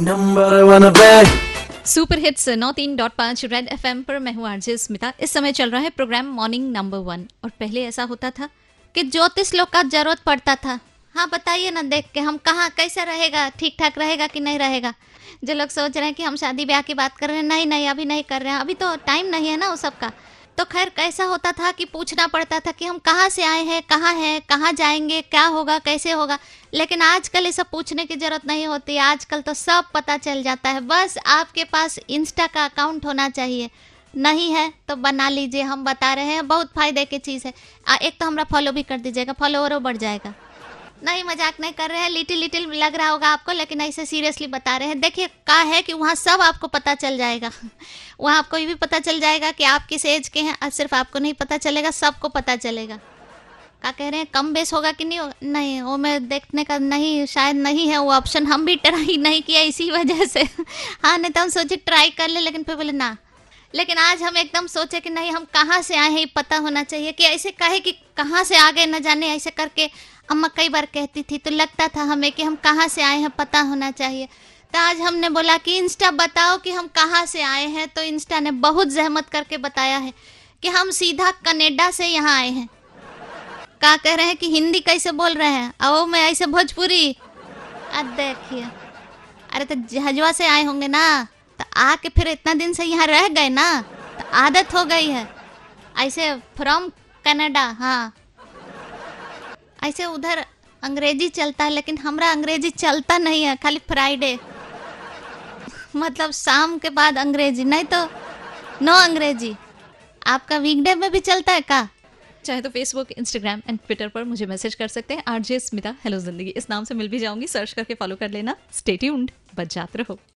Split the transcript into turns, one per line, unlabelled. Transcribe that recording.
number one पे
super hits नौ तीन डॉट पाँच रेड एफ़ पर मैं हूँ आरजे स्मिता। इस समय चल रहा है प्रोग्राम मॉर्निंग नंबर वन और पहले ऐसा होता था कि ज्योतिष लोग का ज़रूरत पड़ता था। हाँ बताइए ना देख के हम कहाँ, कैसा रहेगा ठीक ठाक रहेगा कि नहीं रहेगा? जो लोग सोच रहे हैं कि हम शादी ब्याह की बात कर रहे हैं, नहीं नहीं, अभी नहीं कर रहे हैं। अभी तो टाइम नहीं है ना उस सब का तो खैर कैसा होता था कि पूछना पड़ता था कि हम कहाँ से आए हैं, कहाँ हैं, कहाँ जाएँगे, क्या होगा, कैसे होगा? लेकिन आजकल ये सब पूछने की ज़रूरत नहीं होती। आजकल तो सब पता चल जाता है। बस आपके पास इंस्टा का अकाउंट होना चाहिए। नहीं है तो बना लीजिए। हम बता रहे हैं, बहुत फ़ायदे की चीज़ है। एक तो हमारा फॉलो भी कर दीजिएगा। फॉलोवरों बढ़ जाएगा। नहीं मज़ाक नहीं कर रहे हैं लिटिल लिटिल लग रहा होगा आपको, लेकिन ऐसे सीरियसली बता रहे हैं। देखिए कहा है कि वहाँ सब आपको पता चल जाएगा। वहाँ आपको ये भी पता चल जाएगा कि आप किस एज के हैं सिर्फ़ आपको नहीं पता चलेगा, सबको पता चलेगा। क्या कह रहे हैं, कम बेस होगा कि नहीं होगा नहीं, वो मैं देखने का नहीं, शायद नहीं है, वो ऑप्शन हम भी ट्राई नहीं किया इसी वजह से। हाँ नहीं तो हम सोचे ट्राई कर ले, लेकिन फिर बोले, ना। लेकिन आज हम एकदम सोचे कि नहीं, हम कहाँ से आए हैं, ये पता होना चाहिए कि ऐसे कहे कि कहाँ से आ गए न जाने, ऐसे करके अम्मा कई बार कहती थी तो लगता था हमें कि हम कहाँ से आए हैं, पता होना चाहिए। तो आज हमने बोला कि, इंस्टा बताओ कि हम कहाँ से आए हैं? तो इंस्टा ने बहुत जहमत करके बताया है कि हम सीधा कनेडा से यहाँ आए हैं। क्या कह रहे हैं कि, हिंदी कैसे बोल रहे हैं? आओ, मैं ऐसे भोजपुरी। देखिए, अरे तो जहजवा से आए होंगे ना तो आके फिर इतना दिन से यहाँ रह गए ना तो आदत हो गई है। ऐसे फ्रॉम कनाडा हाँ। ऐसे उधर अंग्रेज़ी चलता है, लेकिन हमरा अंग्रेज़ी चलता नहीं है, खाली फ्राइडे। मतलब शाम के बाद अंग्रेज़ी, नहीं तो नो अंग्रेज़ी। आपका वीकडे में भी चलता है का?
चाहे तो फेसबुक इंस्टाग्राम एंड ट्विटर पर मुझे मैसेज कर सकते हैं। आरजे, स्मिता हेलो ज़िंदगी इस नाम से मिल भी जाऊँगी। सर्च करके फॉलो कर लेना। स्टे ट्यून्ड बच जाते रहो।